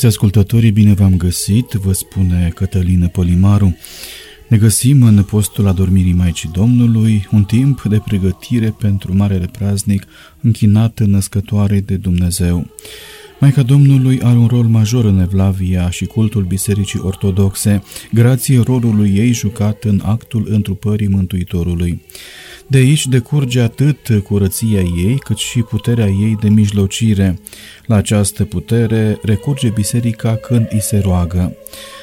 Stimați ascultătorii, bine v-am găsit, vă spune Cătălină Polimaru. Ne găsim în postul adormirii Maicii Domnului, un timp de pregătire pentru Marele Praznic închinat născătoare de Dumnezeu. Maica Domnului are un rol major în Evlavia și cultul Bisericii Ortodoxe, grație rolului ei jucat în actul întrupării Mântuitorului. De aici decurge atât curăția ei, cât și puterea ei de mijlocire. La această putere recurge biserica când îi se roagă.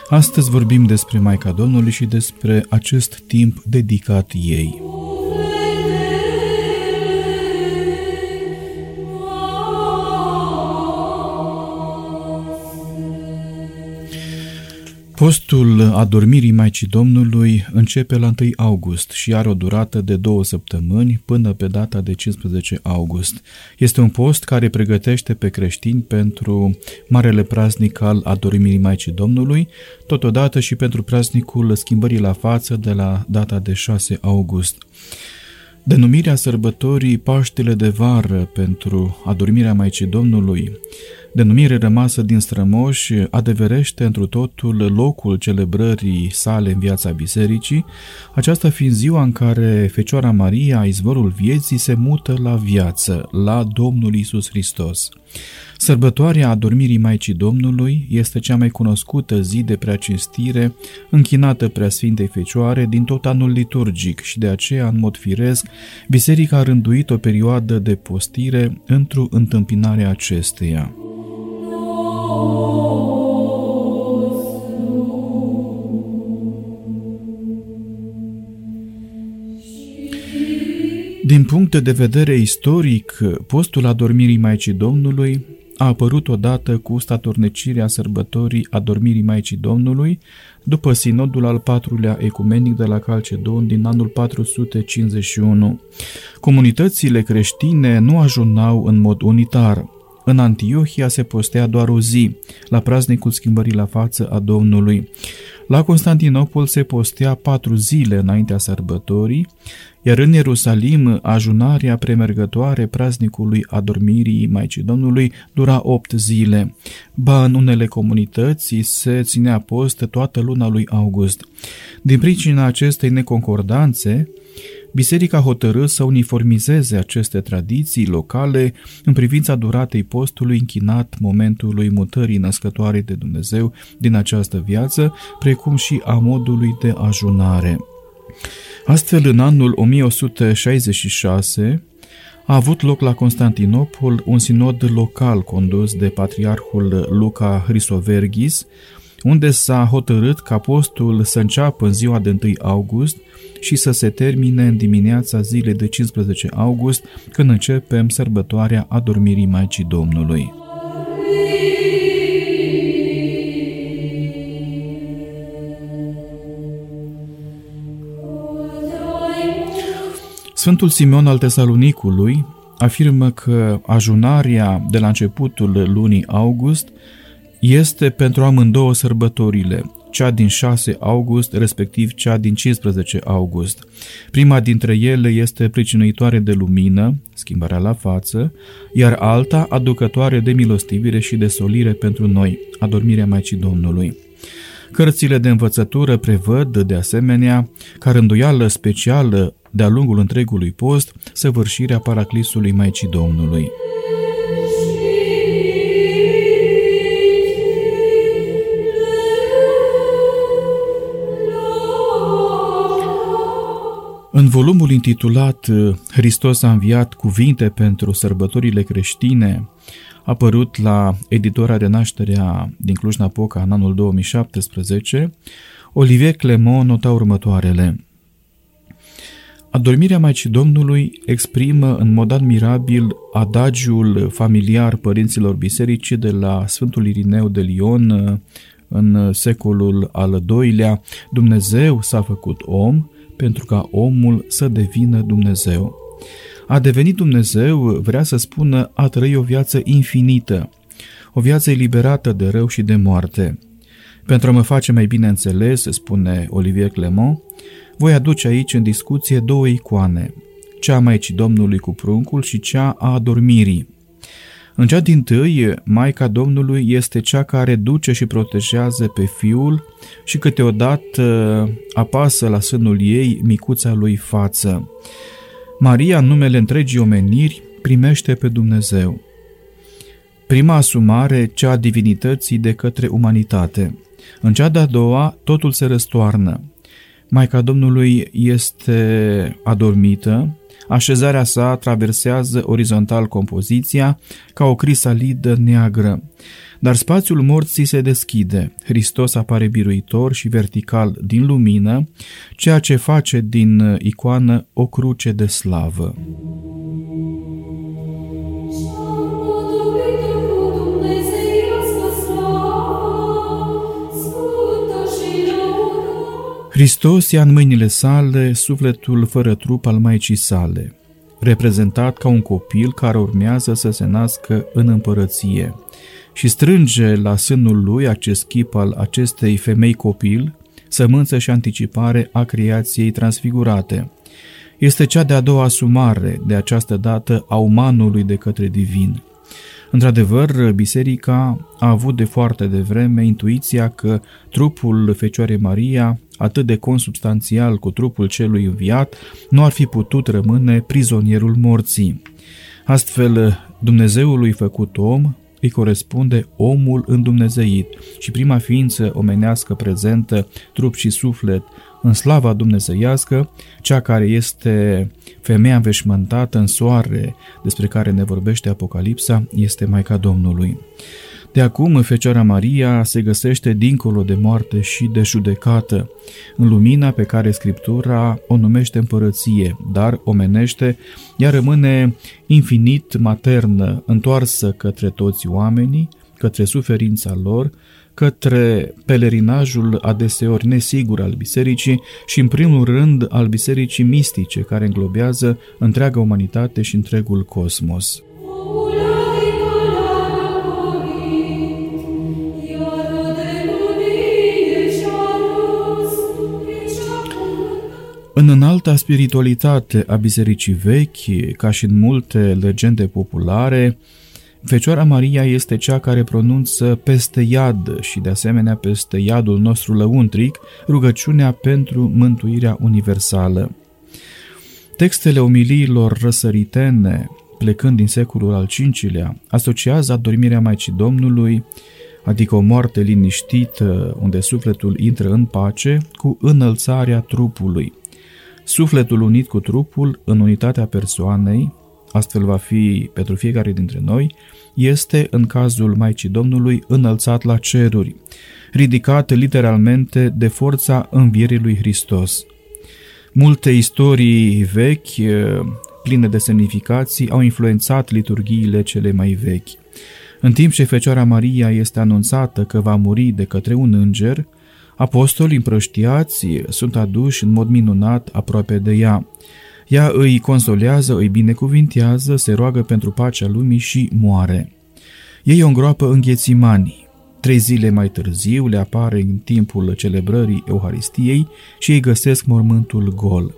Astăzi vorbim despre Maica Domnului și despre acest timp dedicat ei. Postul adormirii Maicii Domnului începe la 1 august și are o durată de două săptămâni până pe data de 15 august. Este un post care pregătește pe creștini pentru marele praznic al adormirii Maicii Domnului, totodată și pentru praznicul schimbării la față de la data de 6 august. Denumirea sărbătorii Paștele de vară pentru adormirea Maicii Domnului denumire rămasă din strămoși, adeverește întru totul locul celebrării sale în viața bisericii, aceasta fiind ziua în care Fecioara Maria, izvorul vieții, se mută la viață, la Domnul Isus Hristos. Sărbătoarea adormirii Maicii Domnului este cea mai cunoscută zi de preacinstire închinată Preasfintei Fecioare din tot anul liturgic și de aceea, în mod firesc, Biserica a rânduit o perioadă de postire într-o întâmpinare acesteia. Din punct de vedere istoric, postul adormirii Maicii Domnului a apărut odată cu statornecirea sărbătorii adormirii Maicii Domnului după sinodul al patrulea ecumenic de la Calcedon din anul 451. Comunitățile creștine nu ajunau în mod unitar. În Antiohia se postea doar o zi, la praznicul schimbării la față a Domnului. La Constantinopol se postea patru zile înaintea sărbătorii, iar în Ierusalim ajunarea premergătoare praznicului adormirii Maicii Domnului dura opt zile. Ba, în unele comunități se ținea post toată luna lui August. Din pricina acestei neconcordanțe, Biserica hotărâ să uniformizeze aceste tradiții locale în privința duratei postului închinat momentului mutării născătoare de Dumnezeu din această viață, precum și a modului de ajunare. Astfel, în anul 1166, a avut loc la Constantinopol un sinod local condus de patriarhul Luca Hrisoverghis, unde s-a hotărât ca postul să înceapă în ziua de 1 august și să se termine în dimineața zilei de 15 august, când începem sărbătoarea adormirii Maicii Domnului. Sfântul Simeon al Tesalonicului afirmă că ajunarea de la începutul lunii august este pentru amândouă sărbătorile, cea din 6 august, respectiv cea din 15 august. Prima dintre ele este pricinuitoare de lumină, schimbarea la față, iar alta aducătoare de milostivire și de solire pentru noi, adormirea Maicii Domnului. Cărțile de învățătură prevăd, de asemenea, ca rânduială specială de-a lungul întregului post, săvârșirea paraclisului Maicii Domnului. În volumul intitulat Hristos a înviat cuvinte pentru sărbătorile creștine, apărut la editora Renașterea din Cluj-Napoca în anul 2017, Olivier Clement nota următoarele. Adormirea Maicii Domnului exprimă în mod admirabil adagiul familiar părinților bisericii de la Sfântul Irineu de Lion în secolul al doilea. Dumnezeu s-a făcut om pentru ca omul să devină Dumnezeu. A devenit Dumnezeu vrea să spună a trăi o viață infinită, o viață eliberată de rău și de moarte. Pentru a mă face mai bine înțeles, spune Olivier Clement, voi aduce aici în discuție două icoane, cea a Maicii Domnului cu pruncul și cea a adormirii. În cea din tâi, Maica Domnului este cea care duce și protejează pe fiul și câteodată apasă la sânul ei micuța lui față. Maria, în numele întregii omeniri, primește pe Dumnezeu. Prima asumare, cea a divinității de către umanitate. În cea de-a doua, totul se răstoarnă. Maica Domnului este adormită, așezarea sa traversează orizontal compoziția ca o crisalidă neagră, dar spațiul morții se deschide. Hristos apare biruitor și vertical din lumină, ceea ce face din icoană o cruce de slavă. Hristos ia în mâinile sale sufletul fără trup al Maicii sale, reprezentat ca un copil care urmează să se nască în împărăție, și strânge la sânul lui acest chip al acestei femei copil, sămânță și anticipare a creației transfigurate. Este cea de-a doua asumare, de această dată, a umanului de către divin. Într-adevăr, biserica a avut de foarte devreme intuiția că trupul Fecioarei Maria atât de consubstanțial cu trupul celui înviat, nu ar fi putut rămâne prizonierul morții. Astfel, Dumnezeului făcut om îi corespunde omul îndumnezeit și prima ființă omenească prezentă, trup și suflet, în slava dumnezeiască, cea care este femeia înveșmântată în soare, despre care ne vorbește Apocalipsa, este Maica Domnului. De acum, Fecioara Maria se găsește dincolo de moarte și de judecată, în lumina pe care Scriptura o numește împărăție, dar omenește, ea rămâne infinit maternă, întoarsă către toți oamenii, către suferința lor, către pelerinajul adeseori nesigur al bisericii și în primul rând al bisericii mistice care înglobează întreaga umanitate și întregul cosmos. În înalta spiritualitate a bisericii vechi, ca și în multe legende populare, Fecioara Maria este cea care pronunță peste iad și de asemenea peste iadul nostru lăuntric rugăciunea pentru mântuirea universală. Textele omiliilor răsăritene, plecând din secolul al V-lea, asociază adormirea Maicii Domnului, adică o moarte liniștită unde sufletul intră în pace, cu înălțarea trupului, Sufletul unit cu trupul în unitatea persoanei, astfel va fi pentru fiecare dintre noi, este, în cazul Maicii Domnului, înălțat la ceruri, ridicat literalmente de forța învierii lui Hristos. Multe istorii vechi, pline de semnificații, au influențat liturghiile cele mai vechi. În timp ce Fecioara Maria este anunțată că va muri de către un înger, Apostolii împrăștiați sunt aduși în mod minunat aproape de ea. Ea îi consolează, îi binecuvintează, se roagă pentru pacea lumii și moare. Ei o îngroapă în Ghețimani. Trei zile mai târziu le apare în timpul celebrării Euharistiei și ei găsesc mormântul gol.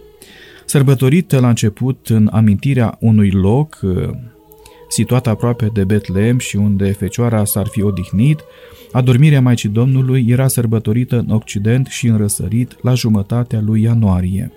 Sărbătorită la început în amintirea unui loc situat aproape de Betleem și unde fecioara s-ar fi odihnit, Adormirea Maicii Domnului era sărbătorită în Occident și în răsărit la jumătatea lui ianuarie.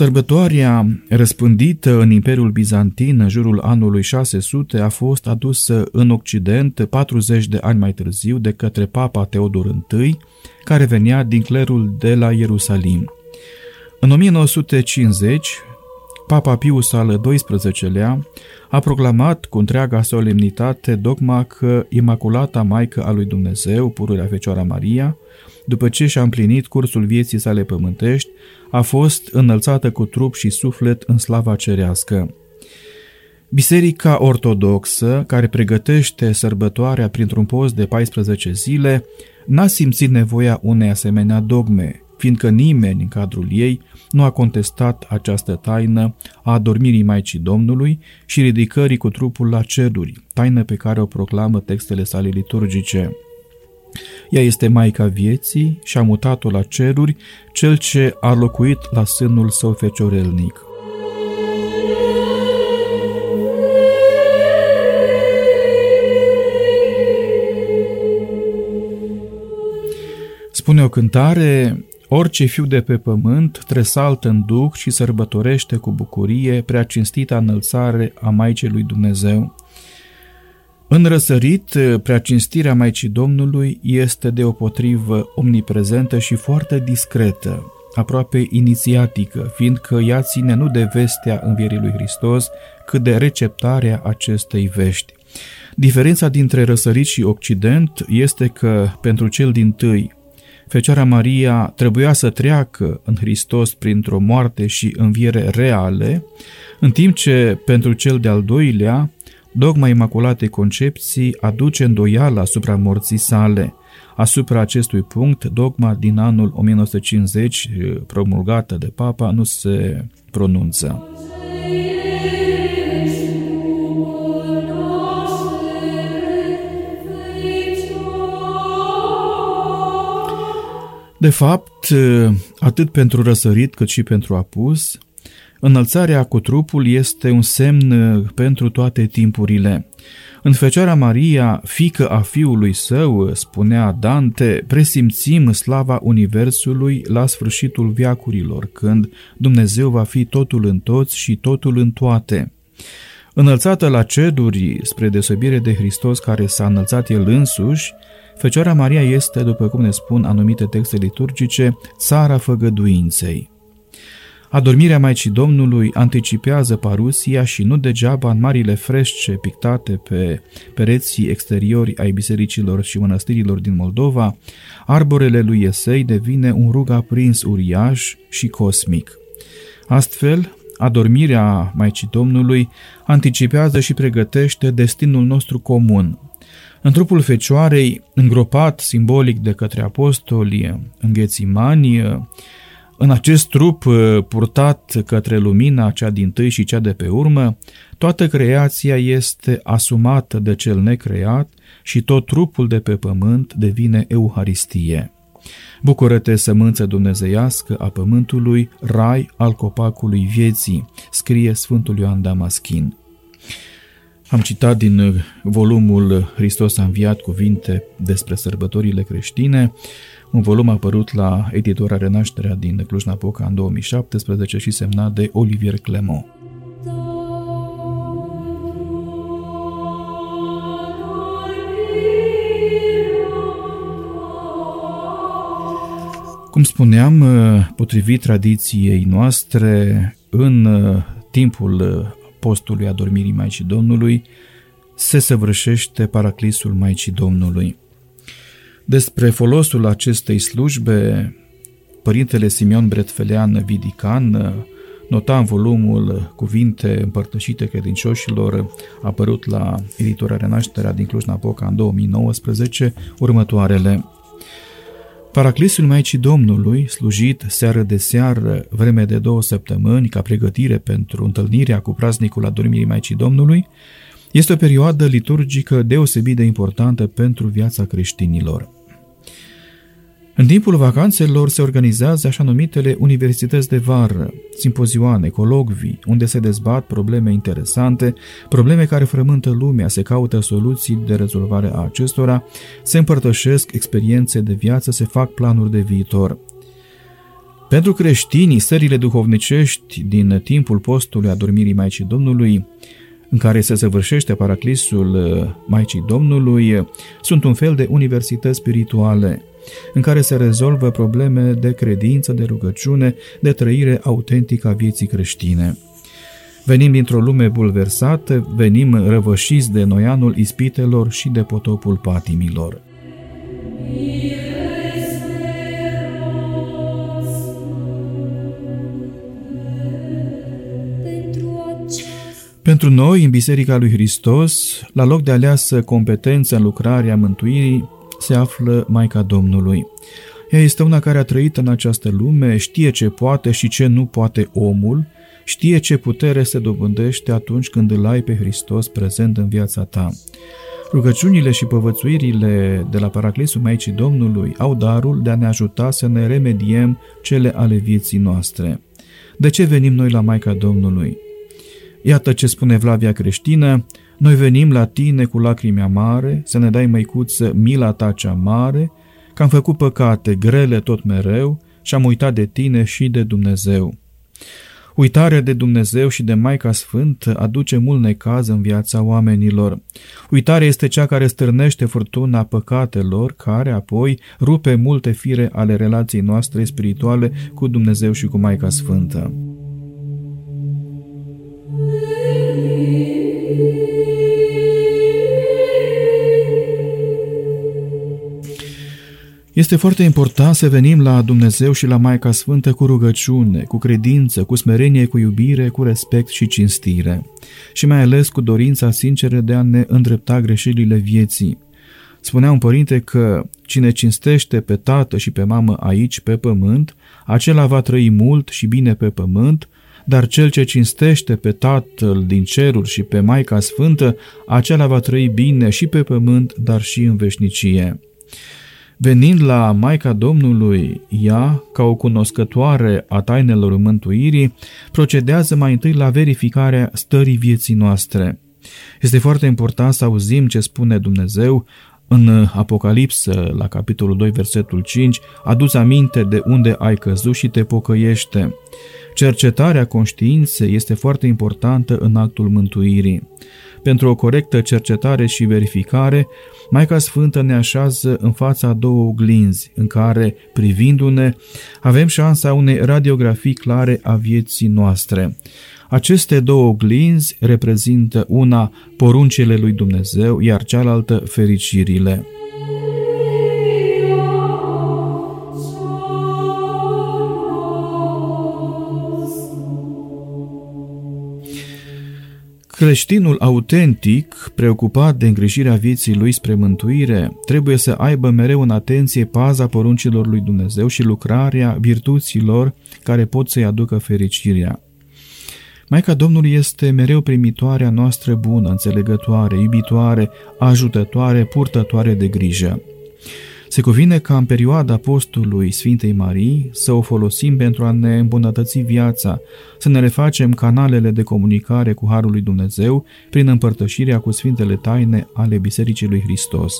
Sărbătoarea răspândită în Imperiul Bizantin în jurul anului 600 a fost adusă în Occident 40 de ani mai târziu de către Papa Teodor I, care venea din clerul de la Ierusalim. În 1950, Papa Pius al XII-lea a proclamat cu întreaga solemnitate dogma că Imaculata Maică a lui Dumnezeu, pururea Fecioara Maria, după ce și-a împlinit cursul vieții sale pământești, a fost înălțată cu trup și suflet în slava cerească. Biserica ortodoxă, care pregătește sărbătoarea printr-un post de 14 zile, n-a simțit nevoia unei asemenea dogme, fiindcă nimeni în cadrul ei nu a contestat această taină a adormirii Maicii Domnului și ridicării cu trupul la ceruri, taină pe care o proclamă textele sale liturgice. Ea este Maica vieții și a mutat-o la ceruri, cel ce a locuit la sânul său feciorelnic. Spune o cântare, orice fiu de pe pământ tresaltă în duc și sărbătorește cu bucurie prea cinstita înălțare a Maicii lui Dumnezeu. În răsărit, prea cinstirea Maicii Domnului este deopotrivă omniprezentă și foarte discretă, aproape inițiatică, fiindcă ea ține nu de vestea învierii lui Hristos, cât de receptarea acestei vești. Diferența dintre răsărit și Occident este că pentru cel din tâi, Fecioara Maria trebuia să treacă în Hristos printr-o moarte și înviere reale, în timp ce pentru cel de-al doilea, dogma Imaculatei Concepții aduce îndoială asupra morții sale. Asupra acestui punct, dogma din anul 1950, promulgată de Papa, nu se pronunță. De fapt, atât pentru răsărit cât și pentru apus, înălțarea cu trupul este un semn pentru toate timpurile. În Fecioara Maria, fică a fiului său, spunea Dante, presimțim slava Universului la sfârșitul viacurilor, când Dumnezeu va fi totul în toți și totul în toate. Înălțată la ceduri, spre deosebire de Hristos care s-a înălțat El însuși, Fecioara Maria este, după cum ne spun anumite texte liturgice, țara făgăduinței. Adormirea Maicii Domnului anticipează parusia și nu degeaba în marile frește pictate pe pereții exteriori ai bisericilor și mănăstirilor din Moldova, arborele lui Esei devine un rug aprins uriaș și cosmic. Astfel, adormirea Maicii Domnului anticipează și pregătește destinul nostru comun, în trupul Fecioarei, îngropat simbolic de către apostoli în Ghețimani, în acest trup purtat către lumina cea din tâi și cea de pe urmă, toată creația este asumată de cel necreat și tot trupul de pe pământ devine Euharistie. Bucură-te, sămânță dumnezeiască a pământului, rai al copacului vieții, scrie Sfântul Ioan Damaschin. Am citat din uh, volumul Hristos a înviat cuvinte despre sărbătorile creștine, un volum apărut la editora Renașterea din Cluj-Napoca în 2017 și semnat de Olivier Clement. Cum spuneam, uh, potrivit tradiției noastre, în uh, timpul postului adormirii Maicii Domnului, se săvârșește paraclisul Maicii Domnului. Despre folosul acestei slujbe, Părintele Simeon Bretfelean Vidican nota în volumul Cuvinte împărtășite credincioșilor, apărut la editora Renașterea din Cluj-Napoca în 2019, următoarele – Paraclisul Maicii Domnului, slujit seară de seară, vreme de două săptămâni, ca pregătire pentru întâlnirea cu praznicul adormirii Maicii Domnului, este o perioadă liturgică deosebit de importantă pentru viața creștinilor. În timpul vacanțelor se organizează așa numitele universități de vară, simpozioane, colocvii, unde se dezbat probleme interesante, probleme care frământă lumea, se caută soluții de rezolvare a acestora, se împărtășesc experiențe de viață, se fac planuri de viitor. Pentru creștinii, stările duhovnicești din timpul postului adormirii Maicii Domnului, în care se săvârșește paraclisul Maicii Domnului, sunt un fel de universități spirituale – în care se rezolvă probleme de credință, de rugăciune, de trăire autentică a vieții creștine. Venim dintr-o lume bulversată, venim răvășiți de noianul ispitelor și de potopul patimilor. Pentru noi, în Biserica lui Hristos, la loc de aleasă competență în lucrarea mântuirii, se află Maica Domnului. Ea este una care a trăit în această lume, știe ce poate și ce nu poate omul, știe ce putere se dobândește atunci când îl ai pe Hristos prezent în viața ta. Rugăciunile și povățuirile de la Paraclisul Maicii Domnului au darul de a ne ajuta să ne remediem cele ale vieții noastre. De ce venim noi la Maica Domnului? Iată ce spune Vlavia creștină, noi venim la tine cu lacrimi amare, să ne dai, măicuță, mila ta cea mare, că am făcut păcate grele tot mereu și am uitat de tine și de Dumnezeu. Uitarea de Dumnezeu și de Maica Sfântă aduce mult necaz în viața oamenilor. Uitarea este cea care stârnește furtuna păcatelor, care apoi rupe multe fire ale relației noastre spirituale cu Dumnezeu și cu Maica Sfântă. Este foarte important să venim la Dumnezeu și la Maica Sfântă cu rugăciune, cu credință, cu smerenie, cu iubire, cu respect și cinstire. Și mai ales cu dorința sinceră de a ne îndrepta greșelile vieții. Spunea un părinte că cine cinstește pe tată și pe mamă aici, pe pământ, acela va trăi mult și bine pe pământ, dar cel ce cinstește pe Tatăl din ceruri și pe Maica Sfântă, acela va trăi bine și pe pământ, dar și în veșnicie. Venind la Maica Domnului, ea, ca o cunoscătoare a tainelor mântuirii, procedează mai întâi la verificarea stării vieții noastre. Este foarte important să auzim ce spune Dumnezeu în Apocalipsă, la capitolul 2, versetul 5, adu aminte de unde ai căzut și te pocăiește. Cercetarea conștiinței este foarte importantă în actul mântuirii. Pentru o corectă cercetare și verificare, Maica Sfântă ne așează în fața a două oglinzi, în care, privindu-ne, avem șansa unei radiografii clare a vieții noastre. Aceste două oglinzi reprezintă una poruncile lui Dumnezeu, iar cealaltă fericirile. Creștinul autentic, preocupat de îngrijirea vieții lui spre mântuire, trebuie să aibă mereu în atenție paza poruncilor lui Dumnezeu și lucrarea virtuților care pot să-i aducă fericirea. Maica Domnului este mereu primitoarea noastră bună, înțelegătoare, iubitoare, ajutătoare, purtătoare de grijă. Se cuvine ca în perioada postului Sfintei Marii să o folosim pentru a ne îmbunătăți viața, să ne refacem canalele de comunicare cu Harul lui Dumnezeu prin împărtășirea cu Sfintele Taine ale Bisericii lui Hristos.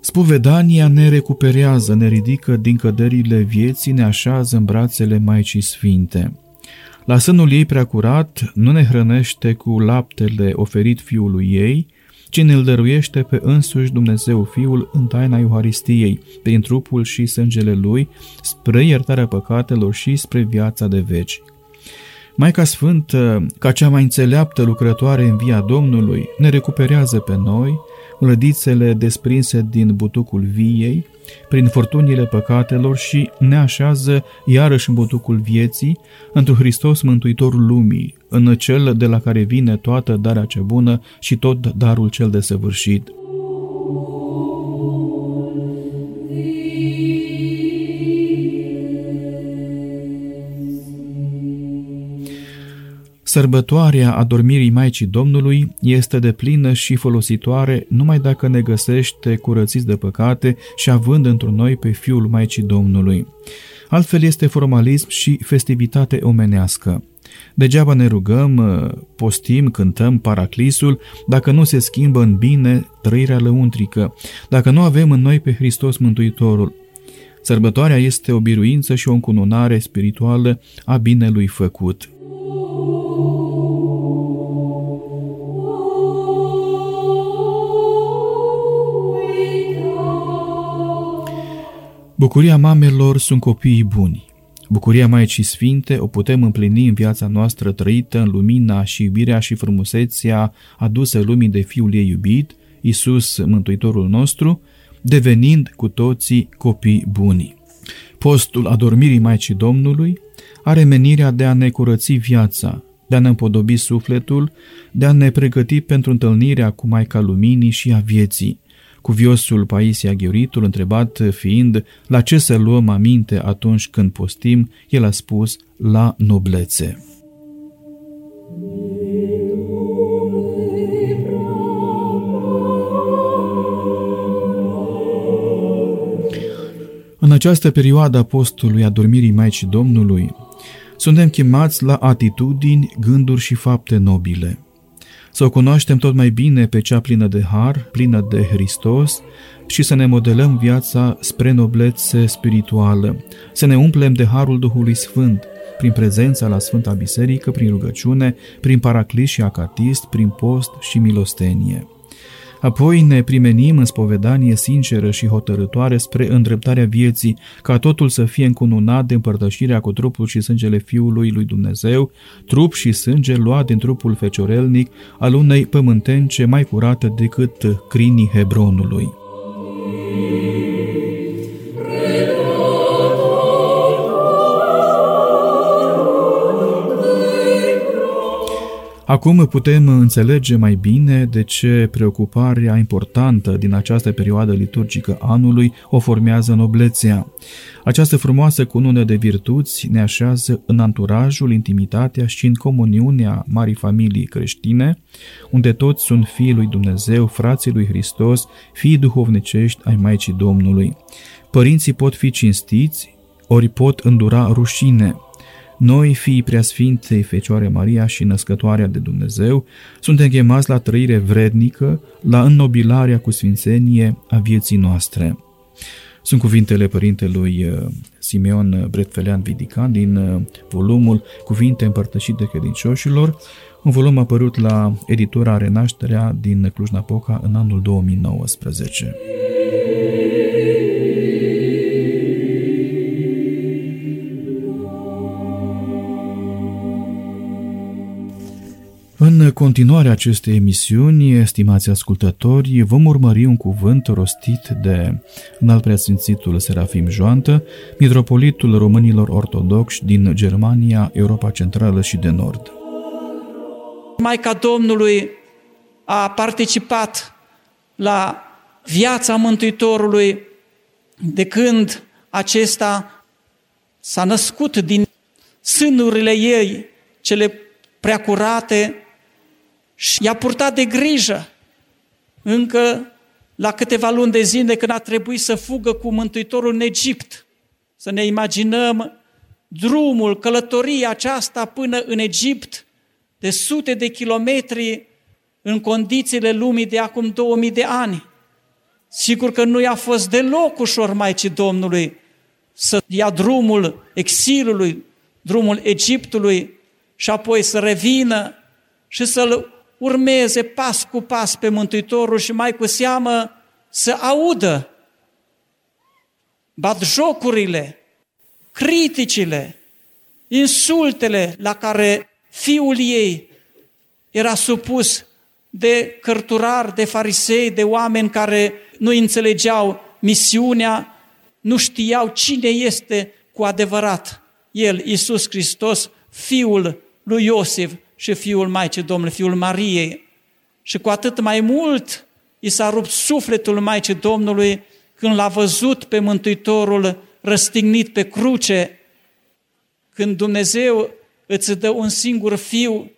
Spovedania ne recuperează, ne ridică din căderile vieții, ne așează în brațele Maicii Sfinte. La sânul ei prea curat nu ne hrănește cu laptele oferit fiului ei, ci ne-l dăruiește pe însuși Dumnezeu Fiul în taina Euharistiei, prin trupul și sângele Lui, spre iertarea păcatelor și spre viața de veci. Maica Sfântă, ca cea mai înțeleaptă lucrătoare în via Domnului, ne recuperează pe noi, lădițele desprinse din butucul viei, prin furtunile păcatelor și ne așează iarăși în butucul vieții, într Hristos Mântuitorul lumii, în cel de la care vine toată darea ce bună și tot darul cel de Sărbătoarea adormirii Maicii Domnului este de plină și folositoare numai dacă ne găsește curățiți de păcate și având într noi pe Fiul Maicii Domnului. Altfel este formalism și festivitate omenească. Degeaba ne rugăm, postim, cântăm paraclisul, dacă nu se schimbă în bine trăirea lăuntrică, dacă nu avem în noi pe Hristos Mântuitorul. Sărbătoarea este o biruință și o încununare spirituală a binelui făcut. Bucuria mamelor sunt copiii buni. Bucuria Maicii Sfinte o putem împlini în viața noastră trăită în lumina și iubirea și frumusețea adusă lumii de Fiul ei iubit, Isus, Mântuitorul nostru, devenind cu toții copii buni. Postul adormirii Maicii Domnului are menirea de a ne curăți viața, de a ne împodobi sufletul, de a ne pregăti pentru întâlnirea cu Maica Luminii și a vieții. Cuviosul Paisia Gheoritul, întrebat fiind la ce să luăm aminte atunci când postim, el a spus la noblețe. În această perioadă a postului adormirii Maicii Domnului, suntem chemați la atitudini, gânduri și fapte nobile. Să o cunoaștem tot mai bine pe cea plină de har, plină de Hristos și să ne modelăm viața spre noblețe spirituală, să ne umplem de harul Duhului Sfânt, prin prezența la Sfânta Biserică, prin rugăciune, prin paraclis și acatist, prin post și milostenie. Apoi ne primenim în spovedanie sinceră și hotărătoare spre îndreptarea vieții, ca totul să fie încununat de împărtășirea cu trupul și sângele Fiului lui Dumnezeu, trup și sânge luat din trupul feciorelnic al unei pământence mai curată decât crinii Hebronului. Acum putem înțelege mai bine de ce preocuparea importantă din această perioadă liturgică anului o formează noblețea. Această frumoasă cunună de virtuți ne așează în anturajul, intimitatea și în comuniunea marii familii creștine, unde toți sunt fiii lui Dumnezeu, frații lui Hristos, fii duhovnicești ai Maicii Domnului. Părinții pot fi cinstiți, ori pot îndura rușine – noi, fiii preasfintei Fecioare Maria și născătoarea de Dumnezeu, suntem chemați la trăire vrednică, la înnobilarea cu sfințenie a vieții noastre. Sunt cuvintele părintelui uh, Simeon Bretfelean Vidican din uh, volumul Cuvinte împărtășite credincioșilor, un volum apărut la editura Renașterea din Cluj-Napoca în anul 2019. În continuarea acestei emisiuni, estimați ascultători, vom urmări un cuvânt rostit de înalt preasfințitul Serafim Joantă, mitropolitul românilor ortodoxi din Germania, Europa Centrală și de Nord. Maica Domnului a participat la viața Mântuitorului de când acesta s-a născut din sânurile ei, cele preacurate, și i-a purtat de grijă încă la câteva luni de zile când a trebuit să fugă cu Mântuitorul în Egipt. Să ne imaginăm drumul, călătoria aceasta până în Egipt, de sute de kilometri în condițiile lumii de acum 2000 de ani. Sigur că nu i-a fost deloc ușor Maicii Domnului să ia drumul exilului, drumul Egiptului și apoi să revină și să-l urmeze pas cu pas pe Mântuitorul și mai cu seamă să audă jocurile, criticile, insultele la care fiul ei era supus de cărturari, de farisei, de oameni care nu înțelegeau misiunea, nu știau cine este cu adevărat El, Iisus Hristos, Fiul lui Iosif, și fiul Maicii Domnului, fiul Mariei. Și cu atât mai mult i s-a rupt sufletul Maicii Domnului când l-a văzut pe Mântuitorul răstignit pe cruce, când Dumnezeu îți dă un singur fiu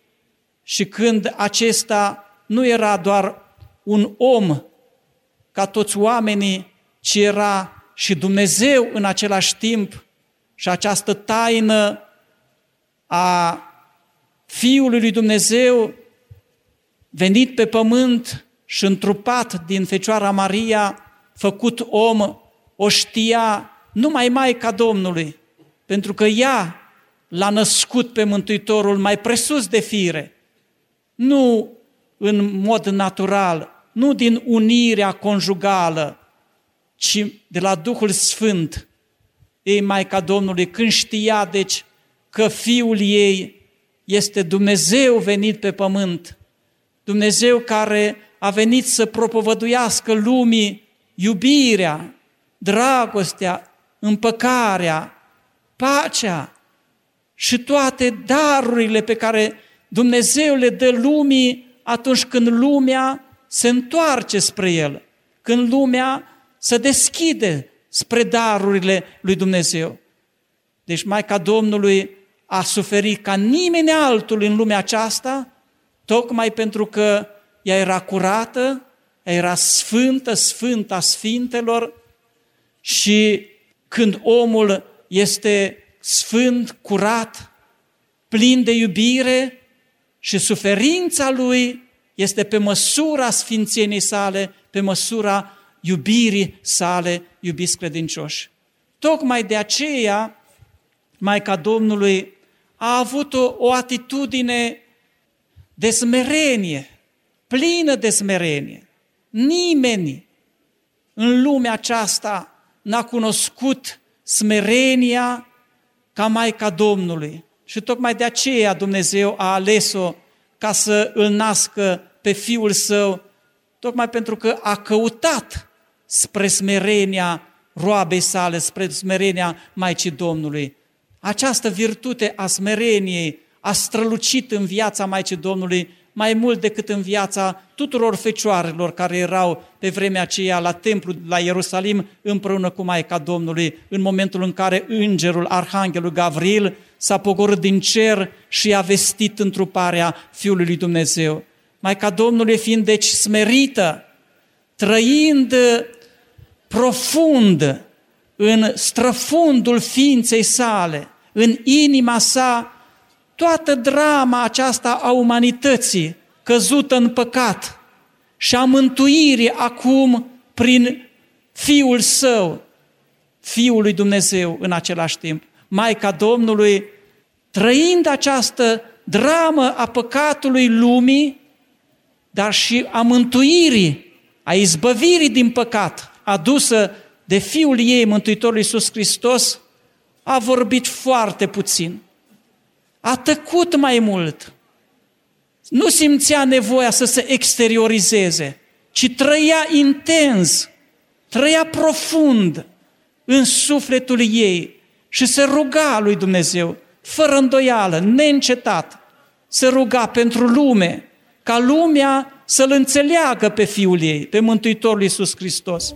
și când acesta nu era doar un om ca toți oamenii, ci era și Dumnezeu în același timp și această taină a Fiul lui Dumnezeu venit pe pământ și întrupat din Fecioara Maria, făcut om, o știa numai Maica Domnului, pentru că ea l-a născut pe Mântuitorul mai presus de fire, nu în mod natural, nu din unirea conjugală, ci de la Duhul Sfânt, ei Maica Domnului când știa, deci, că Fiul ei este Dumnezeu venit pe pământ, Dumnezeu care a venit să propovăduiască lumii iubirea, dragostea, împăcarea, pacea și toate darurile pe care Dumnezeu le dă lumii atunci când lumea se întoarce spre El, când lumea se deschide spre darurile lui Dumnezeu. Deci Maica Domnului a suferit ca nimeni altul în lumea aceasta, tocmai pentru că ea era curată, ea era sfântă, sfânta sfintelor și când omul este sfânt, curat, plin de iubire și suferința lui este pe măsura sfințeniei sale, pe măsura iubirii sale, iubiți credincioși. Tocmai de aceea, Maica Domnului a avut o, o atitudine de smerenie, plină de smerenie. Nimeni în lumea aceasta n-a cunoscut smerenia ca Maica Domnului. Și tocmai de aceea Dumnezeu a ales-o ca să îl nască pe Fiul Său, tocmai pentru că a căutat spre smerenia roabei sale, spre smerenia Maicii Domnului. Această virtute a smereniei a strălucit în viața Maicii Domnului mai mult decât în viața tuturor fecioarelor care erau pe vremea aceea la templu la Ierusalim împreună cu Maica Domnului, în momentul în care îngerul, arhanghelul Gavril, s-a pogorât din cer și a vestit întruparea Fiului lui Dumnezeu. Maica Domnului fiind deci smerită, trăind profund în străfundul ființei sale, în inima sa, toată drama aceasta a umanității căzută în păcat și a mântuirii acum prin Fiul Său, Fiul lui Dumnezeu în același timp. Maica Domnului, trăind această dramă a păcatului lumii, dar și a mântuirii, a izbăvirii din păcat, adusă de Fiul ei, Mântuitorul Iisus Hristos, a vorbit foarte puțin. A tăcut mai mult. Nu simțea nevoia să se exteriorizeze, ci trăia intens, trăia profund în sufletul ei și se ruga lui Dumnezeu, fără îndoială, neîncetat. Se ruga pentru lume, ca lumea să-L înțeleagă pe Fiul ei, pe Mântuitorul Iisus Hristos.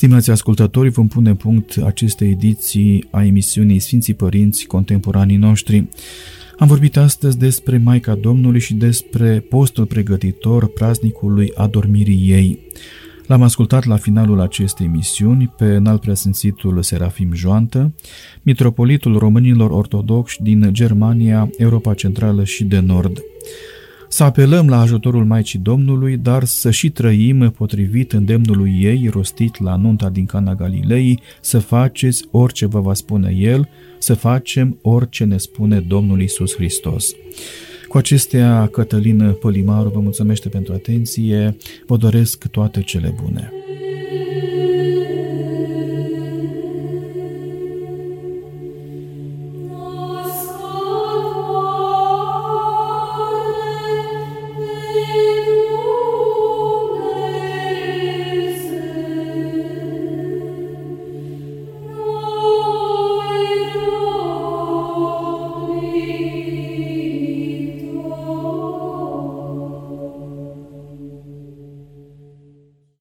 Stimați ascultători, vom pune punct acestei ediții a emisiunii Sfinții Părinți Contemporanii noștri. Am vorbit astăzi despre Maica Domnului și despre postul pregătitor praznicului adormirii ei. L-am ascultat la finalul acestei emisiuni pe înalt preasfințitul Serafim Joantă, mitropolitul românilor ortodoxi din Germania, Europa Centrală și de Nord să apelăm la ajutorul Maicii Domnului, dar să și trăim potrivit îndemnului ei rostit la nunta din Cana Galilei, să faceți orice vă va spune El, să facem orice ne spune Domnul Isus Hristos. Cu acestea, Cătălină Pălimaru vă mulțumește pentru atenție, vă doresc toate cele bune.